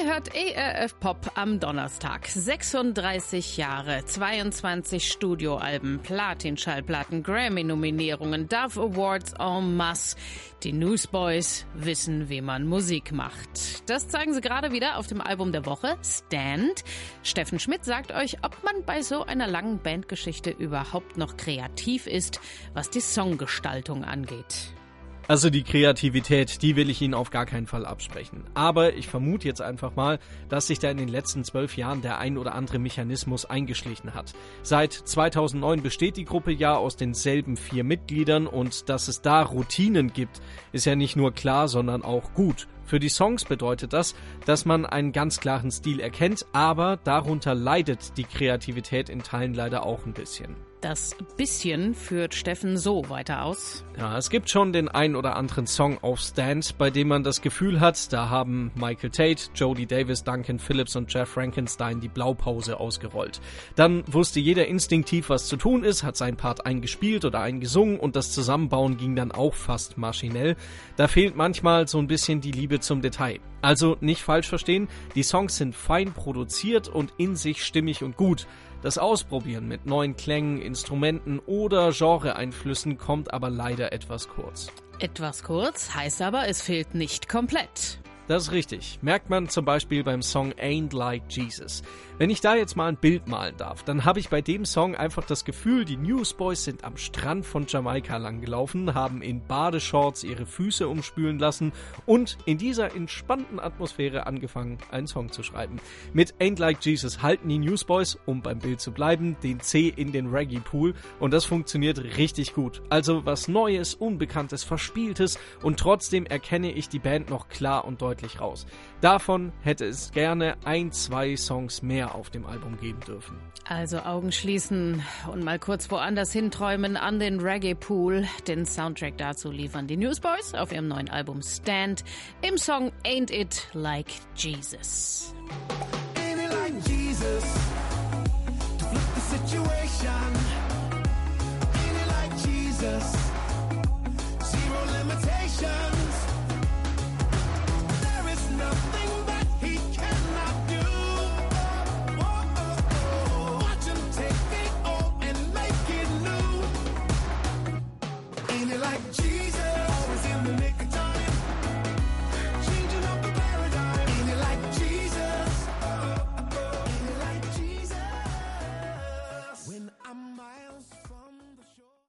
Ihr hört ERF Pop am Donnerstag. 36 Jahre, 22 Studioalben, Platin-Schallplatten, Grammy-Nominierungen, Dove Awards en masse. Die Newsboys wissen, wie man Musik macht. Das zeigen sie gerade wieder auf dem Album der Woche, Stand. Steffen Schmidt sagt euch, ob man bei so einer langen Bandgeschichte überhaupt noch kreativ ist, was die Songgestaltung angeht. Also die Kreativität, die will ich Ihnen auf gar keinen Fall absprechen. Aber ich vermute jetzt einfach mal, dass sich da in den letzten zwölf Jahren der ein oder andere Mechanismus eingeschlichen hat. Seit 2009 besteht die Gruppe ja aus denselben vier Mitgliedern und dass es da Routinen gibt, ist ja nicht nur klar, sondern auch gut. Für die Songs bedeutet das, dass man einen ganz klaren Stil erkennt, aber darunter leidet die Kreativität in Teilen leider auch ein bisschen. Das bisschen führt Steffen so weiter aus. Ja, es gibt schon den ein oder anderen Song auf Stand, bei dem man das Gefühl hat, da haben Michael Tate, Jody Davis, Duncan Phillips und Jeff Frankenstein die Blaupause ausgerollt. Dann wusste jeder instinktiv, was zu tun ist, hat seinen Part eingespielt oder eingesungen und das Zusammenbauen ging dann auch fast maschinell. Da fehlt manchmal so ein bisschen die Liebe zum Detail. Also nicht falsch verstehen, die Songs sind fein produziert und in sich stimmig und gut. Das Ausprobieren mit neuen Klängen, Instrumenten oder Genreeinflüssen kommt aber leider etwas kurz. Etwas kurz heißt aber, es fehlt nicht komplett. Das ist richtig. Merkt man zum Beispiel beim Song Ain't Like Jesus. Wenn ich da jetzt mal ein Bild malen darf, dann habe ich bei dem Song einfach das Gefühl, die Newsboys sind am Strand von Jamaika langgelaufen, haben in Badeshorts ihre Füße umspülen lassen und in dieser entspannten Atmosphäre angefangen, einen Song zu schreiben. Mit Ain't Like Jesus halten die Newsboys, um beim Bild zu bleiben, den C in den Reggae-Pool und das funktioniert richtig gut. Also was Neues, Unbekanntes, Verspieltes und trotzdem erkenne ich die Band noch klar und deutlich deutlich raus. Davon hätte es gerne ein, zwei Songs mehr auf dem Album geben dürfen. Also Augen schließen und mal kurz woanders hinträumen an den Reggae Pool. Den Soundtrack dazu liefern die Newsboys auf ihrem neuen Album Stand im Song Ain't It Like Jesus.